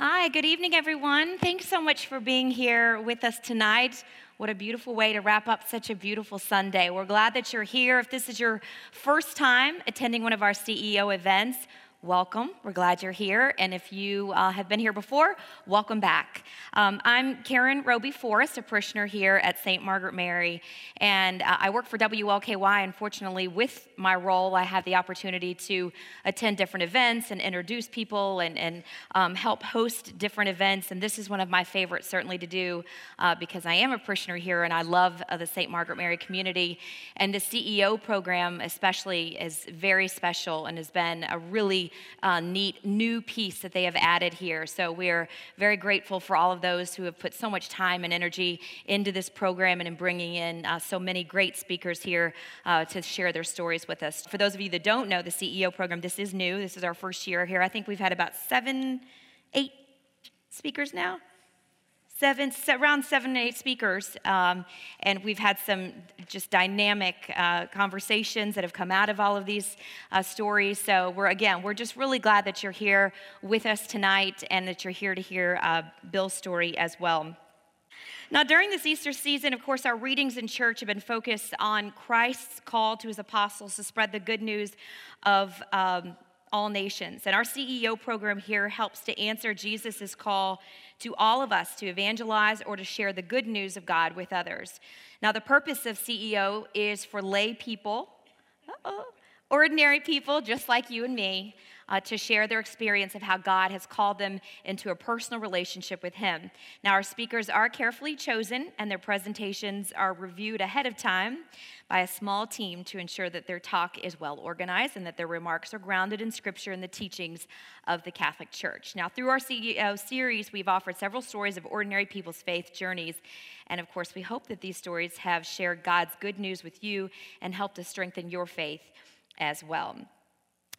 Hi, good evening, everyone. Thanks so much for being here with us tonight. What a beautiful way to wrap up such a beautiful Sunday. We're glad that you're here. If this is your first time attending one of our CEO events, welcome. We're glad you're here. And if you uh, have been here before, welcome back. Um, I'm Karen Roby Forrest, a parishioner here at St. Margaret Mary. And uh, I work for WLKY. Unfortunately, with my role, I have the opportunity to attend different events and introduce people and, and um, help host different events. And this is one of my favorites, certainly, to do uh, because I am a parishioner here and I love uh, the St. Margaret Mary community. And the CEO program, especially, is very special and has been a really uh, neat new piece that they have added here. So we're very grateful for all of those who have put so much time and energy into this program and in bringing in uh, so many great speakers here uh, to share their stories with us. For those of you that don't know the CEO program, this is new. This is our first year here. I think we've had about seven, eight speakers now seven, around seven to eight speakers, um, and we've had some just dynamic uh, conversations that have come out of all of these uh, stories. So we're again, we're just really glad that you're here with us tonight, and that you're here to hear uh, Bill's story as well. Now, during this Easter season, of course, our readings in church have been focused on Christ's call to his apostles to spread the good news of um, all nations. And our CEO program here helps to answer Jesus' call to all of us to evangelize or to share the good news of God with others. Now, the purpose of CEO is for lay people, ordinary people just like you and me, uh, to share their experience of how God has called them into a personal relationship with Him. Now, our speakers are carefully chosen and their presentations are reviewed ahead of time by a small team to ensure that their talk is well organized and that their remarks are grounded in Scripture and the teachings of the Catholic Church. Now, through our CEO series, we've offered several stories of ordinary people's faith journeys. And of course, we hope that these stories have shared God's good news with you and helped to strengthen your faith as well.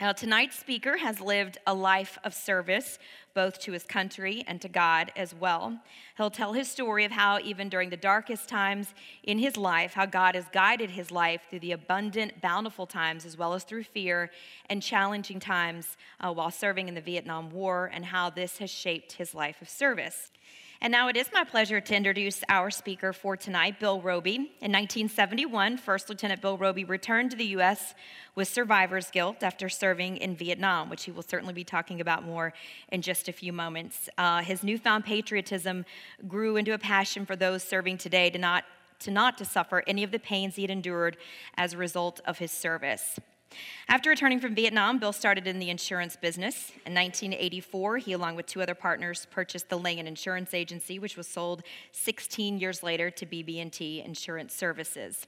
Now, tonight's speaker has lived a life of service, both to his country and to God as well. He'll tell his story of how, even during the darkest times in his life, how God has guided his life through the abundant, bountiful times, as well as through fear and challenging times uh, while serving in the Vietnam War, and how this has shaped his life of service. And now it is my pleasure to introduce our speaker for tonight, Bill Roby. In 1971, First Lieutenant Bill Roby returned to the U.S. with survivor's guilt after serving in Vietnam, which he will certainly be talking about more in just a few moments. Uh, his newfound patriotism grew into a passion for those serving today to not to not to suffer any of the pains he had endured as a result of his service. After returning from Vietnam, Bill started in the insurance business. In 1984, he, along with two other partners, purchased the Langen Insurance Agency, which was sold 16 years later to BB&T Insurance Services.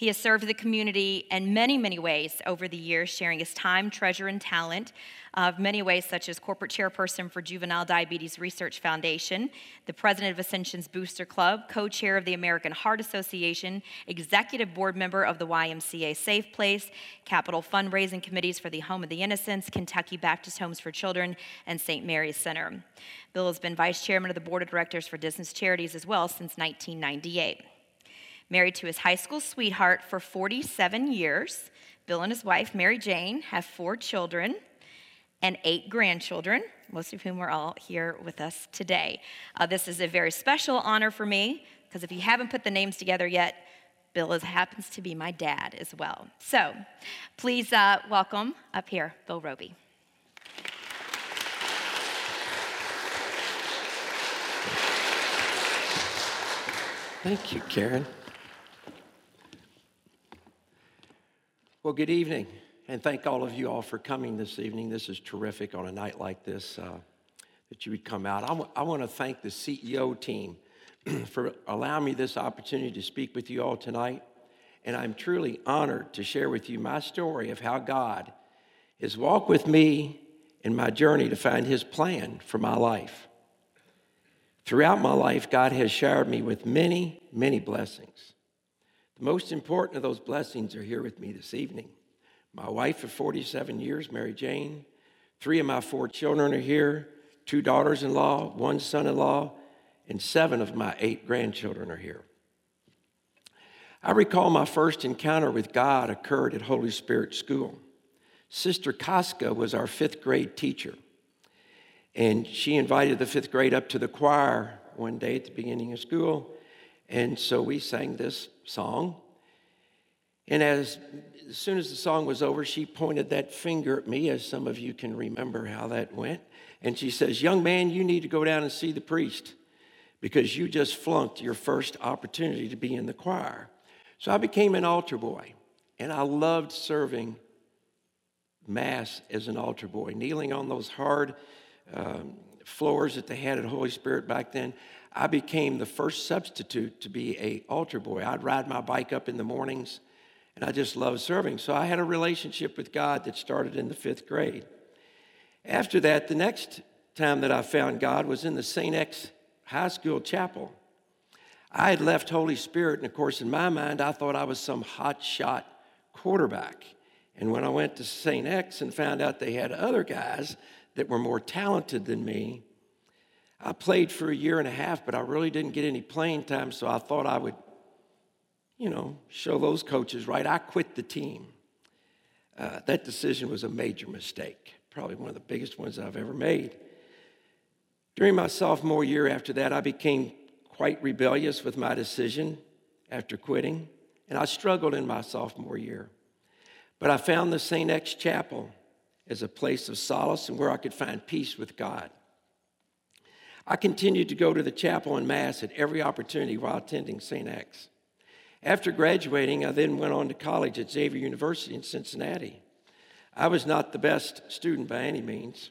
He has served the community in many, many ways over the years, sharing his time, treasure, and talent uh, of many ways, such as corporate chairperson for Juvenile Diabetes Research Foundation, the president of Ascension's Booster Club, co chair of the American Heart Association, executive board member of the YMCA Safe Place, capital fundraising committees for the Home of the Innocents, Kentucky Baptist Homes for Children, and St. Mary's Center. Bill has been vice chairman of the board of directors for Distance Charities as well since 1998 married to his high school sweetheart for 47 years. Bill and his wife, Mary Jane, have four children and eight grandchildren, most of whom are all here with us today. Uh, this is a very special honor for me because if you haven't put the names together yet, Bill is, happens to be my dad as well. So please uh, welcome up here Bill Roby. Thank you, Karen. Well, good evening, and thank all of you all for coming this evening. This is terrific on a night like this uh, that you would come out. I, w- I want to thank the CEO team for allowing me this opportunity to speak with you all tonight. And I'm truly honored to share with you my story of how God has walked with me in my journey to find His plan for my life. Throughout my life, God has showered me with many, many blessings. The most important of those blessings are here with me this evening. My wife of 47 years, Mary Jane. Three of my four children are here two daughters in law, one son in law, and seven of my eight grandchildren are here. I recall my first encounter with God occurred at Holy Spirit School. Sister Casca was our fifth grade teacher. And she invited the fifth grade up to the choir one day at the beginning of school. And so we sang this song. And as, as soon as the song was over, she pointed that finger at me, as some of you can remember how that went. And she says, Young man, you need to go down and see the priest because you just flunked your first opportunity to be in the choir. So I became an altar boy, and I loved serving Mass as an altar boy, kneeling on those hard um, floors that they had at Holy Spirit back then. I became the first substitute to be a altar boy. I'd ride my bike up in the mornings, and I just loved serving. So I had a relationship with God that started in the fifth grade. After that, the next time that I found God was in the St. X High School chapel. I had left Holy Spirit, and of course, in my mind, I thought I was some hot shot quarterback. And when I went to St. X and found out they had other guys that were more talented than me, I played for a year and a half, but I really didn't get any playing time, so I thought I would, you know, show those coaches right. I quit the team. Uh, that decision was a major mistake, probably one of the biggest ones I've ever made. During my sophomore year after that, I became quite rebellious with my decision after quitting, and I struggled in my sophomore year. But I found the St. X Chapel as a place of solace and where I could find peace with God. I continued to go to the chapel and Mass at every opportunity while attending St. X. After graduating, I then went on to college at Xavier University in Cincinnati. I was not the best student by any means,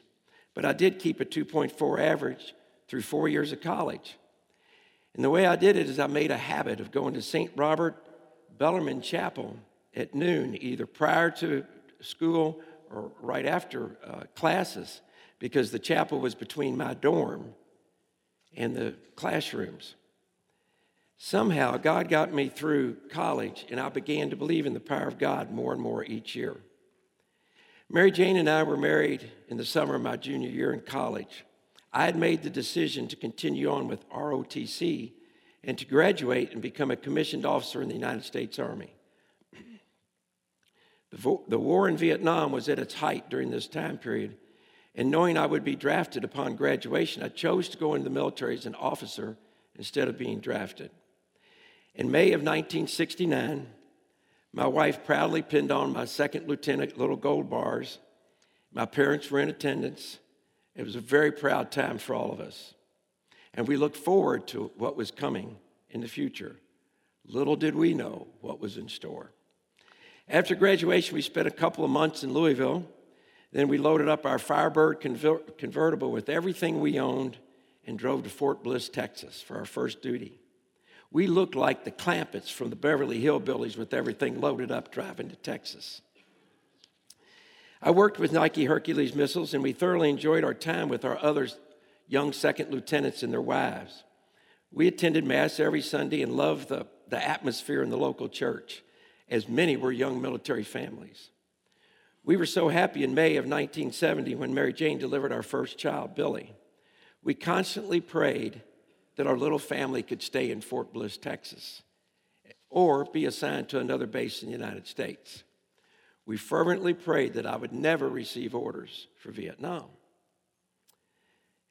but I did keep a 2.4 average through four years of college. And the way I did it is I made a habit of going to St. Robert Bellarmine Chapel at noon, either prior to school or right after uh, classes, because the chapel was between my dorm and the classrooms. Somehow, God got me through college, and I began to believe in the power of God more and more each year. Mary Jane and I were married in the summer of my junior year in college. I had made the decision to continue on with ROTC and to graduate and become a commissioned officer in the United States Army. The, war in Vietnam was at its height during this time period, and knowing I would be drafted upon graduation, I chose to go into the military as an officer instead of being drafted. In May of 1969, my wife proudly pinned on my second lieutenant little gold bars. My parents were in attendance. It was a very proud time for all of us. And we looked forward to what was coming in the future. Little did we know what was in store. After graduation, we spent a couple of months in Louisville. Then we loaded up our Firebird convertible with everything we owned and drove to Fort Bliss, Texas for our first duty. We looked like the Clampetts from the Beverly Hillbillies with everything loaded up driving to Texas. I worked with Nike Hercules missiles, and we thoroughly enjoyed our time with our other young second lieutenants and their wives. We attended Mass every Sunday and loved the, the atmosphere in the local church as many were young military families. We were so happy in May of 1970 when Mary Jane delivered our first child, Billy. We constantly prayed that our little family could stay in Fort Bliss, Texas, or be assigned to another base in the United States. We fervently prayed that I would never receive orders for Vietnam.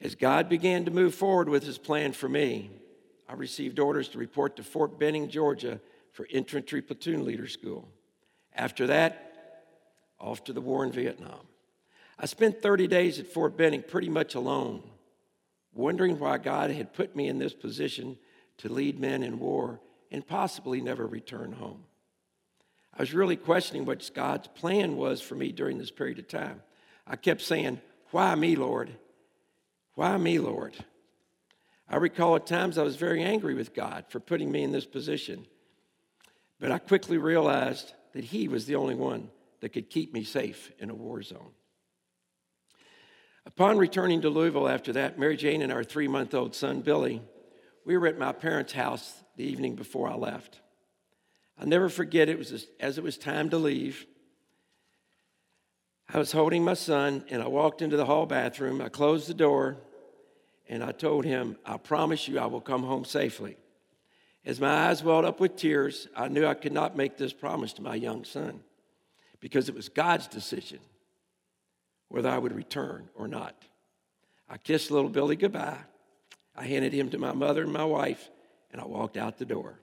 As God began to move forward with his plan for me, I received orders to report to Fort Benning, Georgia for infantry platoon leader school. After that, off to the war in Vietnam. I spent 30 days at Fort Benning pretty much alone, wondering why God had put me in this position to lead men in war and possibly never return home. I was really questioning what God's plan was for me during this period of time. I kept saying, Why me, Lord? Why me, Lord? I recall at times I was very angry with God for putting me in this position. But I quickly realized that he was the only one that could keep me safe in a war zone. Upon returning to Louisville after that, Mary Jane and our three month old son, Billy, we were at my parents' house the evening before I left. I'll never forget it was as it was time to leave. I was holding my son and I walked into the hall bathroom. I closed the door and I told him, I promise you I will come home safely. As my eyes welled up with tears, I knew I could not make this promise to my young son because it was God's decision whether I would return or not. I kissed little Billy goodbye. I handed him to my mother and my wife, and I walked out the door,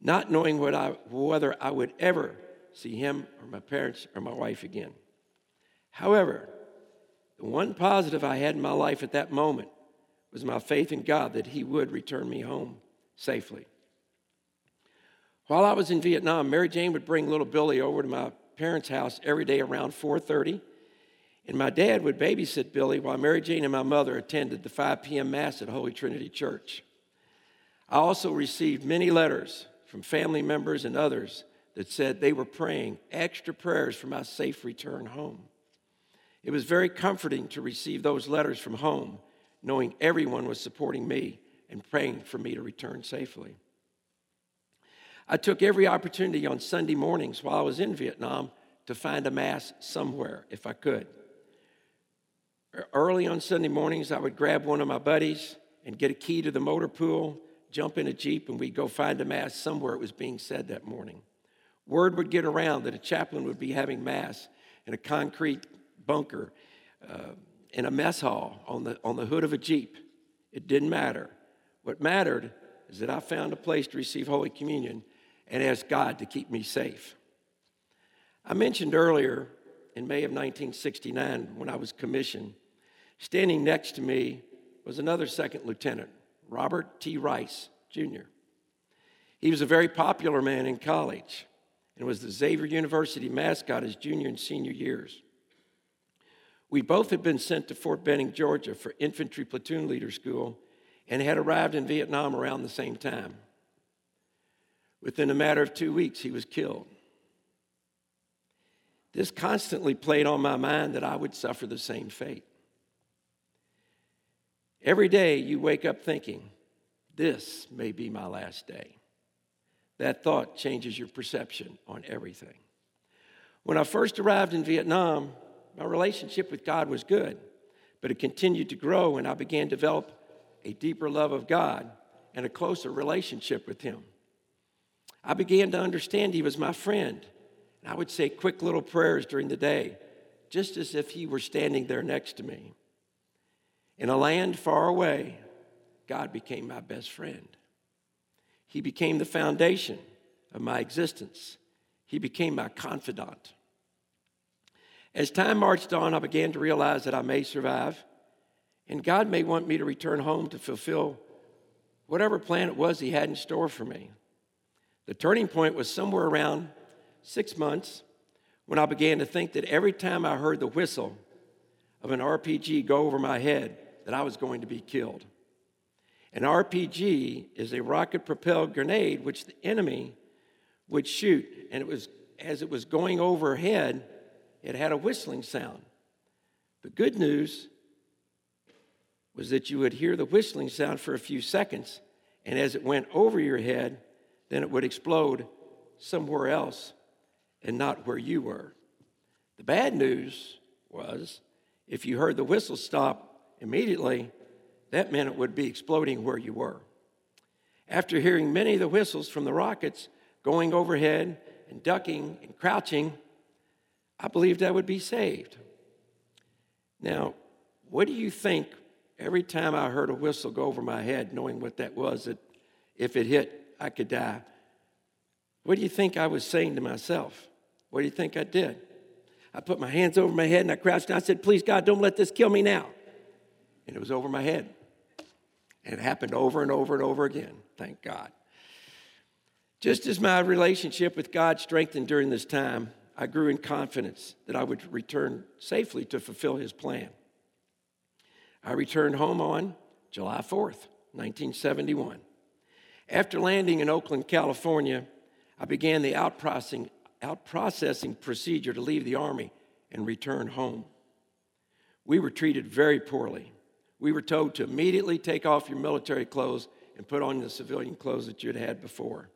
not knowing I, whether I would ever see him or my parents or my wife again. However, the one positive I had in my life at that moment was my faith in God that He would return me home safely. While I was in Vietnam, Mary Jane would bring little Billy over to my parents' house every day around 4:30, and my dad would babysit Billy while Mary Jane and my mother attended the 5 p.m. mass at Holy Trinity Church. I also received many letters from family members and others that said they were praying extra prayers for my safe return home. It was very comforting to receive those letters from home, knowing everyone was supporting me and praying for me to return safely. I took every opportunity on Sunday mornings while I was in Vietnam to find a Mass somewhere if I could. Early on Sunday mornings, I would grab one of my buddies and get a key to the motor pool, jump in a Jeep, and we'd go find a Mass somewhere it was being said that morning. Word would get around that a chaplain would be having Mass in a concrete bunker uh, in a mess hall on the, on the hood of a Jeep. It didn't matter. What mattered is that I found a place to receive Holy Communion and ask God to keep me safe. I mentioned earlier in May of 1969 when I was commissioned, standing next to me was another second lieutenant, Robert T. Rice, Jr. He was a very popular man in college and was the Xavier University mascot his junior and senior years. We both had been sent to Fort Benning, Georgia for infantry platoon leader school and had arrived in Vietnam around the same time. Within a matter of two weeks, he was killed. This constantly played on my mind that I would suffer the same fate. Every day you wake up thinking, this may be my last day. That thought changes your perception on everything. When I first arrived in Vietnam, my relationship with God was good, but it continued to grow, and I began to develop a deeper love of God and a closer relationship with Him. I began to understand He was my friend, and I would say quick little prayers during the day, just as if He were standing there next to me. In a land far away, God became my best friend. He became the foundation of my existence. He became my confidant. As time marched on, I began to realize that I may survive, and God may want me to return home to fulfill whatever plan it was He had in store for me. The turning point was somewhere around six months when I began to think that every time I heard the whistle of an RPG go over my head, that I was going to be killed. An RPG is a rocket propelled grenade which the enemy would shoot, and it was as it was going overhead, it had a whistling sound. The good news was that you would hear the whistling sound for a few seconds, and as it went over your head, then it would explode somewhere else and not where you were. The bad news was if you heard the whistle stop immediately, that meant it would be exploding where you were. After hearing many of the whistles from the rockets going overhead and ducking and crouching, I believed I would be saved. Now, what do you think every time I heard a whistle go over my head, knowing what that was, that if it hit, I could die? What do you think I was saying to myself? What do you think I did? I put my hands over my head and I crouched and I said, Please, God, don't let this kill me now. And it was over my head. And it happened over and over and over again. Thank God. Just as my relationship with God strengthened during this time, I grew in confidence that I would return safely to fulfill his plan. I returned home on July 4th, 1971. After landing in Oakland, California, I began the outprocessing, outprocessing procedure to leave the Army and return home. We were treated very poorly. We were told to immediately take off your military clothes and put on the civilian clothes that you had had before.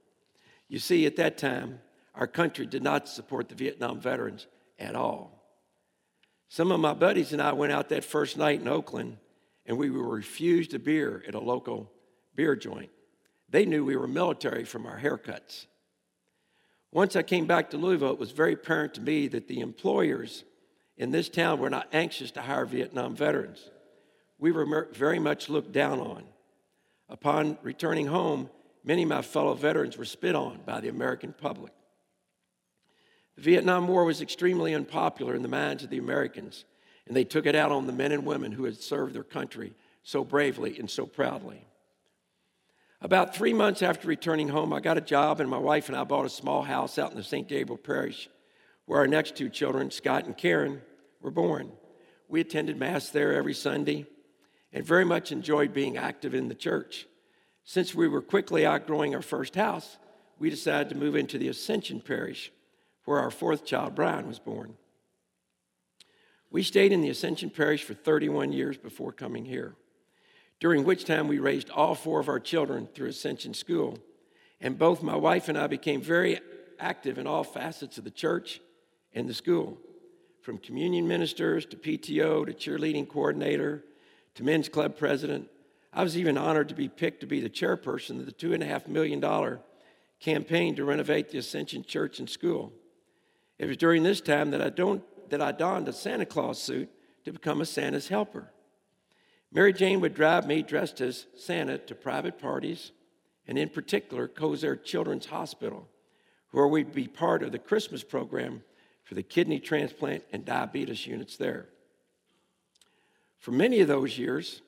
You see, at that time, our country did not support the Vietnam veterans at all. Some of my buddies and I went out that first night in Oakland and we were refused a beer at a local beer joint. They knew we were military from our haircuts. Once I came back to Louisville, it was very apparent to me that the employers in this town were not anxious to hire Vietnam veterans. we were very much looked down on. Upon returning home, many of my fellow veterans were spit on by the American public. The Vietnam War was extremely unpopular in the minds of the Americans, and they took it out on the men and women who had served their country so bravely and so proudly. About three months after returning home, I got a job, and my wife and I bought a small house out in the St. Gabriel Parish where our next two children, Scott and Karen, were born. We attended Mass there every Sunday and very much enjoyed being active in the church. Since we were quickly outgrowing our first house, we decided to move into the Ascension Parish, where our fourth child, Brian, was born. We stayed in the Ascension Parish for 31 years before coming here during which time we raised all four of our children through Ascension School. And both my wife and I became very active in all facets of the church and the school, from communion ministers to PTO to cheerleading coordinator to men's club president. I was even honored to be picked to be the chairperson of the $2.5 million campaign to renovate the Ascension Church and School. It was during this time that I, don't, that I donned a Santa Claus suit to become a Santa's helper. Mary Jane would drive me dressed as Santa to private parties, and in particular, Kosair Children's Hospital, where we'd be part of the Christmas program for the kidney transplant and diabetes units there. For many of those years,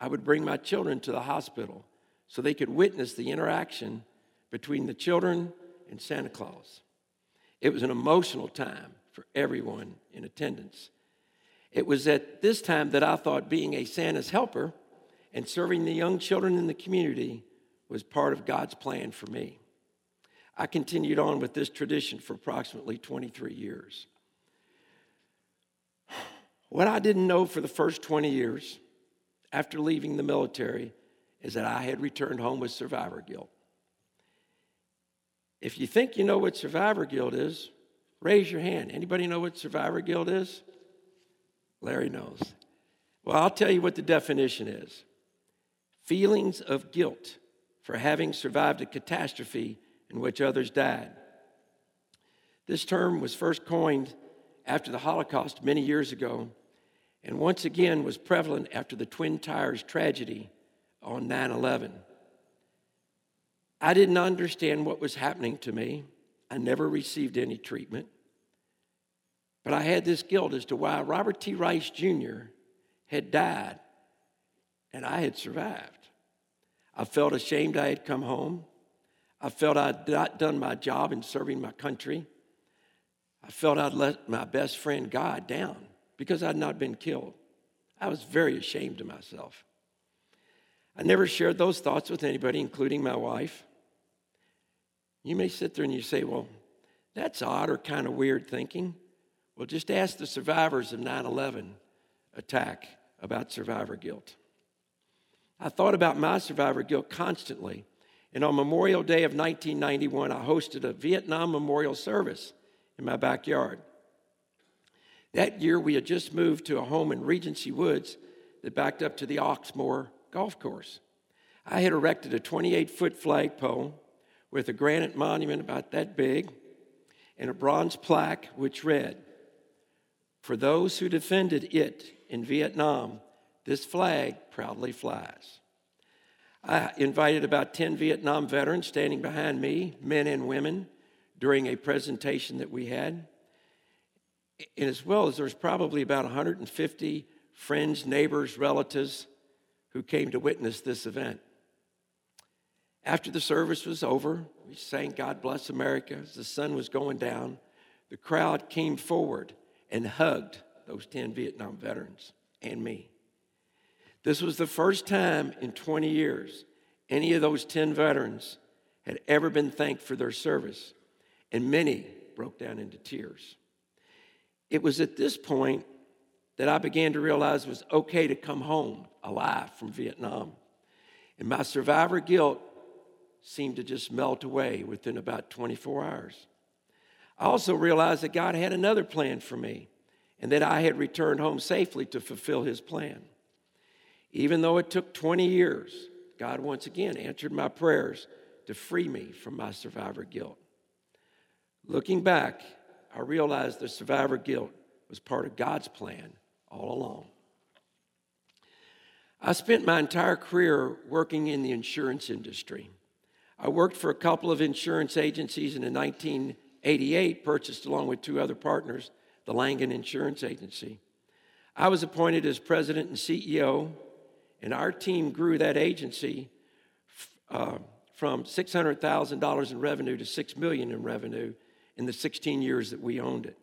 I would bring my children to the hospital so they could witness the interaction between the children and Santa Claus. It was an emotional time for everyone in attendance. It was at this time that I thought being a Santa's helper and serving the young children in the community was part of God's plan for me. I continued on with this tradition for approximately 23 years. What I didn't know for the first 20 years after leaving the military is that I had returned home with survivor guilt. If you think you know what survivor guilt is, raise your hand. Anybody know what survivor guilt is? Larry knows. Well, I'll tell you what the definition is feelings of guilt for having survived a catastrophe in which others died. This term was first coined after the Holocaust many years ago, and once again was prevalent after the Twin Towers tragedy on 9 11. I didn't understand what was happening to me. I never received any treatment. But I had this guilt as to why Robert T. Rice Jr. had died and I had survived. I felt ashamed I had come home. I felt I'd not done my job in serving my country. I felt I'd let my best friend God down because I'd not been killed. I was very ashamed of myself. I never shared those thoughts with anybody, including my wife. You may sit there and you say, well, that's odd or kind of weird thinking. Well, just ask the survivors of 9 11 attack about survivor guilt. I thought about my survivor guilt constantly. And on Memorial Day of 1991, I hosted a Vietnam memorial service in my backyard. That year, we had just moved to a home in Regency Woods that backed up to the Oxmoor golf course. I had erected a 28 foot flagpole with a granite monument about that big and a bronze plaque which read, for those who defended it in Vietnam, this flag proudly flies. I invited about 10 Vietnam veterans standing behind me, men and women, during a presentation that we had. And as well as there's probably about 150 friends, neighbors, relatives who came to witness this event. After the service was over, we sang God Bless America as the sun was going down. The crowd came forward and hugged those 10 Vietnam veterans and me. This was the first time in 20 years any of those 10 veterans had ever been thanked for their service, and many broke down into tears. It was at this point that I began to realize it was okay to come home alive from Vietnam. And my survivor guilt seemed to just melt away within about 24 hours. I also realized that God had another plan for me and that I had returned home safely to fulfill his plan. Even though it took 20 years, God once again answered my prayers to free me from my survivor guilt. Looking back, I realized the survivor guilt was part of God's plan all along. I spent my entire career working in the insurance industry. I worked for a couple of insurance agencies in the 19 88, purchased along with two other partners the Langen Insurance Agency. I was appointed as president and CEO, and our team grew that agency uh, from $600,000 in revenue to $6 million in revenue in the 16 years that we owned it.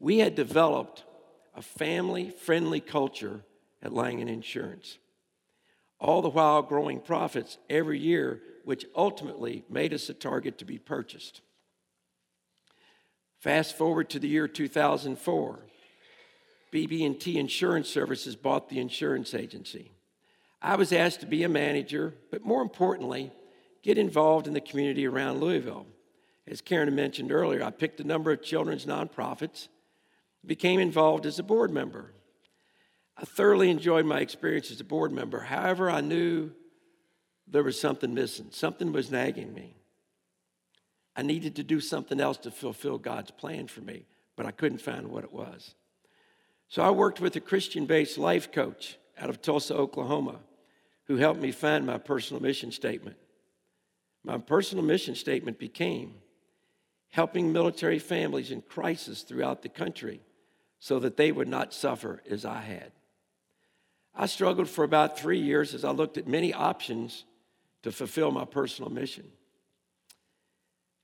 We had developed a family friendly culture at Langen Insurance, all the while growing profits every year, which ultimately made us a target to be purchased. Fast forward to the year 2004. BB&T Insurance Services bought the insurance agency. I was asked to be a manager, but more importantly, get involved in the community around Louisville. As Karen mentioned earlier, I picked a number of children's nonprofits, became involved as a board member. I thoroughly enjoyed my experience as a board member. However, I knew there was something missing, something was nagging me. I needed to do something else to fulfill God's plan for me, but I couldn't find what it was. So I worked with a Christian based life coach out of Tulsa, Oklahoma, who helped me find my personal mission statement. My personal mission statement became helping military families in crisis throughout the country so that they would not suffer as I had. I struggled for about three years as I looked at many options to fulfill my personal mission.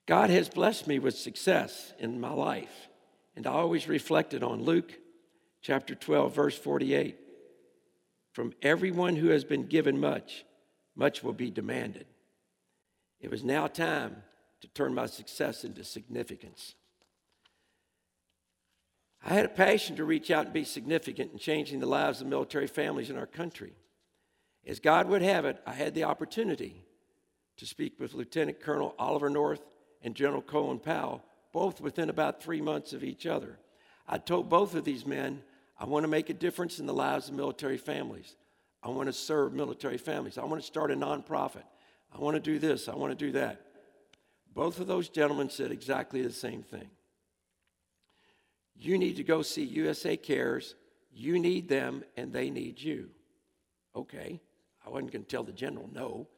God has blessed me with success in my life, and I always reflected on Luke chapter 12, verse 48. From everyone who has been given much, much will be demanded. It was now time to turn my success into significance. I had a passion to reach out and be significant in changing the lives of military families in our country. As God would have it, I had the opportunity to speak with Lieutenant Colonel Oliver North and General Colin Powell, both within about three months of each other. I told both of these men I want to make a difference in the lives of military families. I want to serve military families. I want to start a nonprofit. I want to do this. I want to do that. Both of those gentlemen said exactly the same thing. You need to go see USA Cares. You need them, and they need you. Okay. I wasn't going to tell the general no.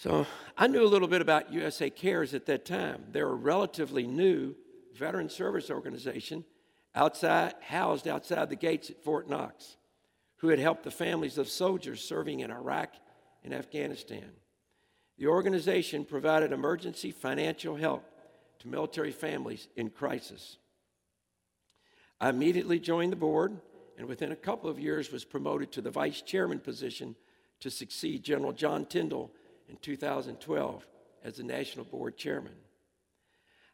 So I knew a little bit about USA Cares at that time. They're a relatively new veteran service organization outside, housed outside the gates at Fort Knox, who had helped the families of soldiers serving in Iraq and Afghanistan. The organization provided emergency financial help to military families in crisis. I immediately joined the board and within a couple of years was promoted to the vice chairman position to succeed General John Tyndall in 2012 as the national board chairman.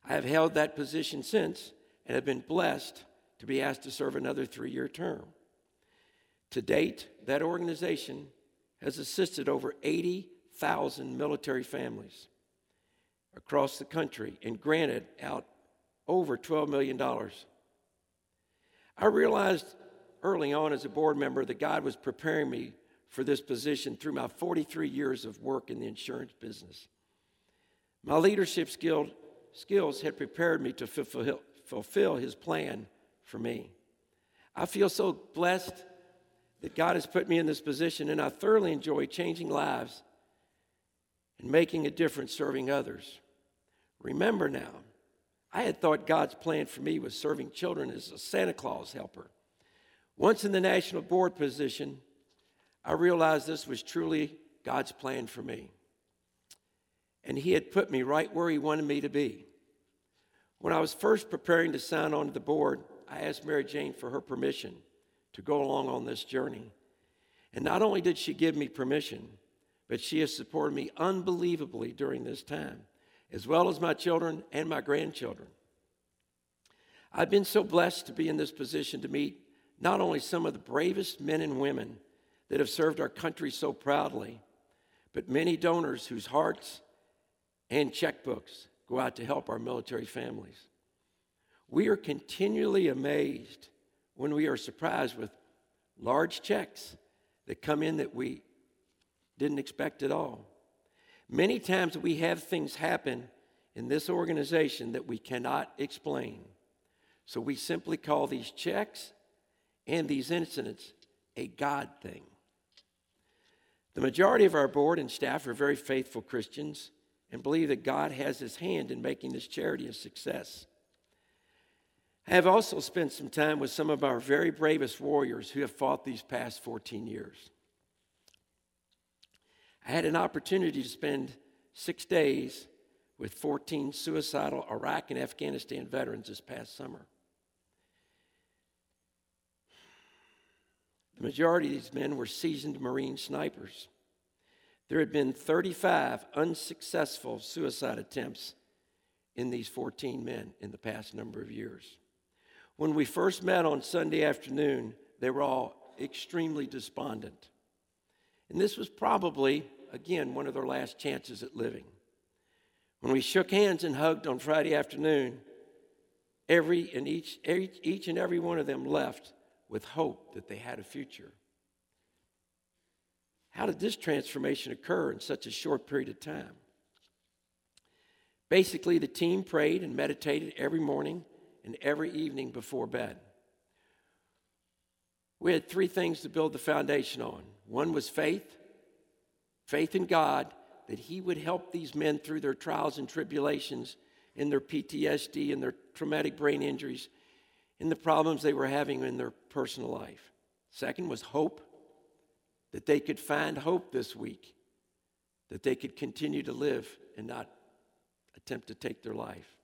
I have held that position since and have been blessed to be asked to serve another three year term. To date, that organization has assisted over 80,000 military families across the country and granted out over $12 million. I realized early on as a board member that God was preparing me for this position through my 43 years of work in the insurance business. My leadership skill, skills had prepared me to fulfill, fulfill his plan for me. I feel so blessed that God has put me in this position, and I thoroughly enjoy changing lives and making a difference serving others. Remember now, I had thought God's plan for me was serving children as a Santa Claus helper. Once in the national board position, I realized this was truly God's plan for me. And He had put me right where He wanted me to be. When I was first preparing to sign on to the board, I asked Mary Jane for her permission to go along on this journey. And not only did she give me permission, but she has supported me unbelievably during this time, as well as my children and my grandchildren. I've been so blessed to be in this position to meet not only some of the bravest men and women that have served our country so proudly, but many donors whose hearts and checkbooks go out to help our military families. We are continually amazed when we are surprised with large checks that come in that we didn't expect at all. Many times we have things happen in this organization that we cannot explain. So we simply call these checks and these incidents a God thing. The majority of our board and staff are very faithful Christians and believe that God has his hand in making this charity a success. I have also spent some time with some of our very bravest warriors who have fought these past 14 years. I had an opportunity to spend six days with 14 suicidal Iraq and Afghanistan veterans this past summer. The majority of these men were seasoned Marine snipers. There had been 35 unsuccessful suicide attempts in these 14 men in the past number of years. When we first met on Sunday afternoon, they were all extremely despondent. And this was probably, again, one of their last chances at living. When we shook hands and hugged on Friday afternoon, every and each, each and every one of them left with hope that they had a future. How did this transformation occur in such a short period of time? Basically, the team prayed and meditated every morning and every evening before bed. We had three things to build the foundation on one was faith, faith in God that He would help these men through their trials and tribulations, in their PTSD and their traumatic brain injuries, in the problems they were having in their personal life. Second was hope, that they could find hope this week, that they could continue to live and not attempt to take their life.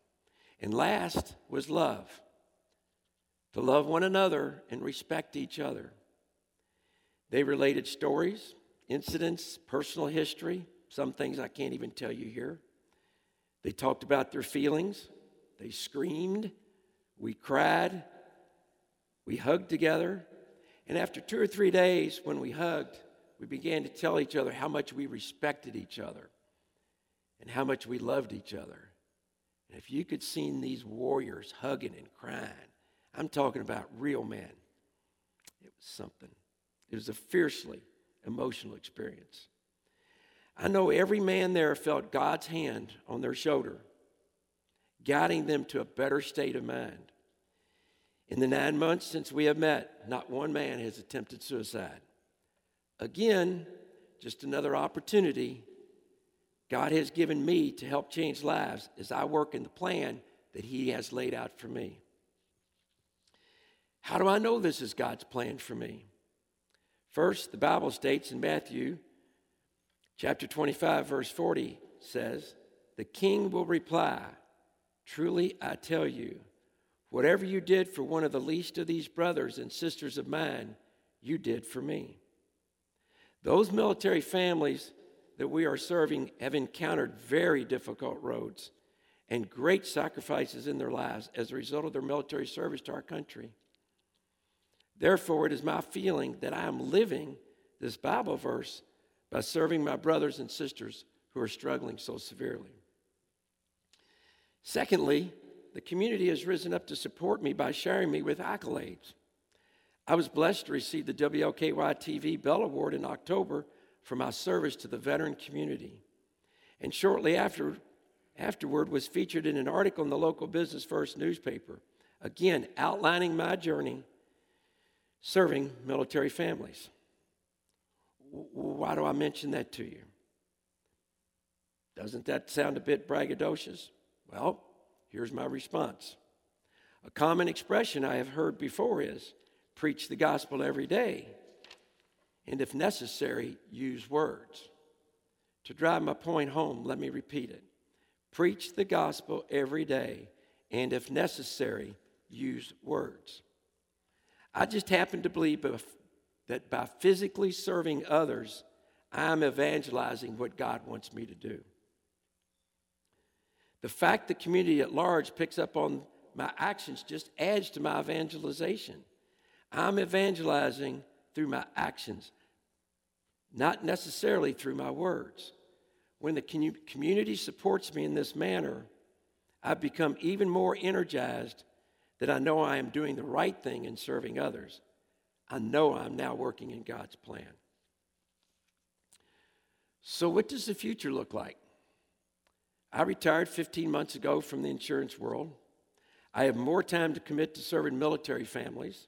And last was love, to love one another and respect each other. They related stories, incidents, personal history, some things I can't even tell you here. They talked about their feelings. They screamed. We cried. We hugged together. And after two or three days, when we hugged, we began to tell each other how much we respected each other and how much we loved each other. And if you could see these warriors hugging and crying, I'm talking about real men. It was something. It was a fiercely emotional experience. I know every man there felt God's hand on their shoulder, guiding them to a better state of mind. In the nine months since we have met, not one man has attempted suicide. Again, just another opportunity God has given me to help change lives as I work in the plan that He has laid out for me. How do I know this is God's plan for me? First, the Bible states in Matthew Chapter 25, verse 40 says, The king will reply, Truly I tell you, whatever you did for one of the least of these brothers and sisters of mine, you did for me. Those military families that we are serving have encountered very difficult roads and great sacrifices in their lives as a result of their military service to our country. Therefore, it is my feeling that I am living this Bible verse by serving my brothers and sisters who are struggling so severely. Secondly, the community has risen up to support me by sharing me with accolades. I was blessed to receive the WLKY TV Bell Award in October for my service to the veteran community. And shortly after, afterward was featured in an article in the local Business First newspaper, again outlining my journey serving military families. Why do I mention that to you? Doesn't that sound a bit braggadocious? Well, here's my response. A common expression I have heard before is preach the gospel every day, and if necessary, use words. To drive my point home, let me repeat it preach the gospel every day, and if necessary, use words. I just happen to believe that by physically serving others, I'm evangelizing what God wants me to do. The fact the community at large picks up on my actions just adds to my evangelization. I'm evangelizing through my actions, not necessarily through my words. When the community supports me in this manner, I've become even more energized that I know I am doing the right thing in serving others. I know I'm now working in God's plan. So, what does the future look like? I retired 15 months ago from the insurance world. I have more time to commit to serving military families.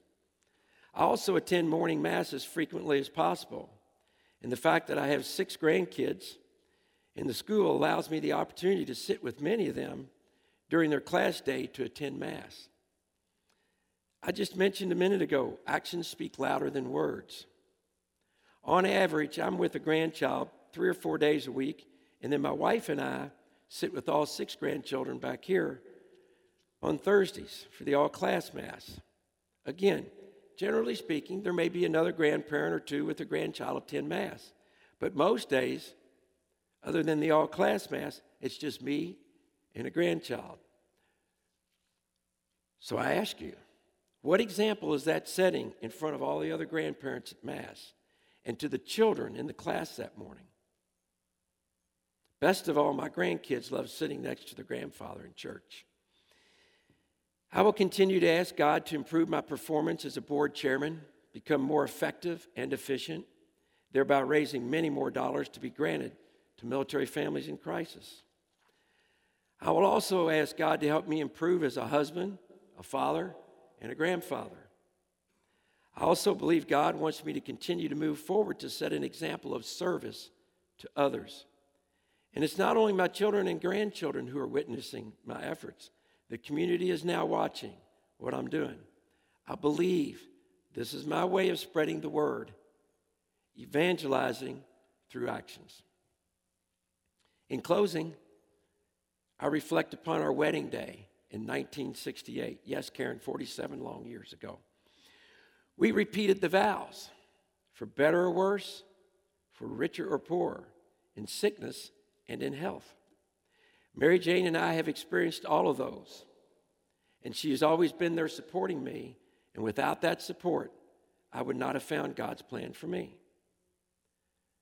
I also attend morning mass as frequently as possible. And the fact that I have six grandkids and the school allows me the opportunity to sit with many of them during their class day to attend Mass. I just mentioned a minute ago actions speak louder than words. On average, I'm with a grandchild three or four days a week, and then my wife and I sit with all six grandchildren back here on Thursdays for the all class Mass. Again, generally speaking, there may be another grandparent or two with a grandchild attend Mass, but most days, other than the all class Mass, it's just me and a grandchild. So I ask you, what example is that setting in front of all the other grandparents at Mass and to the children in the class that morning? Best of all, my grandkids love sitting next to their grandfather in church. I will continue to ask God to improve my performance as a board chairman, become more effective and efficient, thereby raising many more dollars to be granted to military families in crisis. I will also ask God to help me improve as a husband, a father, and a grandfather. I also believe God wants me to continue to move forward to set an example of service to others. And it's not only my children and grandchildren who are witnessing my efforts, the community is now watching what I'm doing. I believe this is my way of spreading the word, evangelizing through actions. In closing, I reflect upon our wedding day in 1968. Yes, Karen, 47 long years ago. We repeated the vows for better or worse, for richer or poorer, in sickness and in health. Mary Jane and I have experienced all of those. And she has always been there supporting me. And without that support, I would not have found God's plan for me.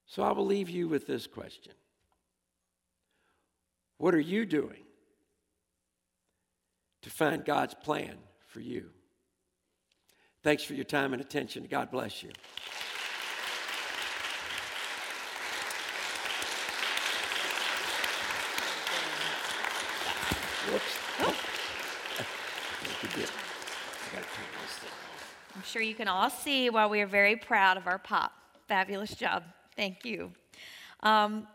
So I will leave you with this question What are you doing to find God's plan for you? Thanks for your time and attention. God bless you. I'm sure you can all see why we are very proud of our pop. Fabulous job. Thank you. Um,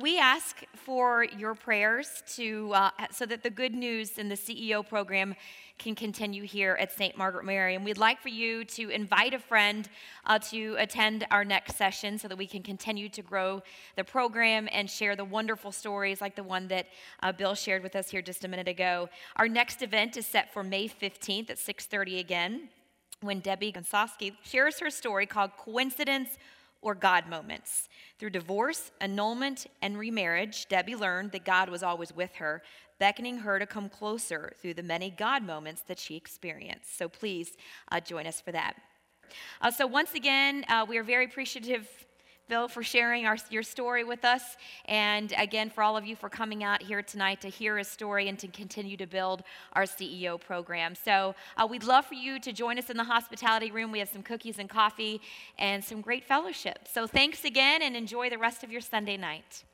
we ask for your prayers to, uh, so that the good news in the CEO program can continue here at St. Margaret Mary. And we'd like for you to invite a friend uh, to attend our next session so that we can continue to grow the program and share the wonderful stories like the one that uh, Bill shared with us here just a minute ago. Our next event is set for May 15th at 6:30 again when Debbie Gonsoski shares her story called Coincidence or God moments. Through divorce, annulment, and remarriage, Debbie learned that God was always with her, beckoning her to come closer through the many God moments that she experienced. So please uh, join us for that. Uh, so, once again, uh, we are very appreciative Bill, for sharing our, your story with us. And again, for all of you for coming out here tonight to hear his story and to continue to build our CEO program. So uh, we'd love for you to join us in the hospitality room. We have some cookies and coffee and some great fellowship. So thanks again and enjoy the rest of your Sunday night.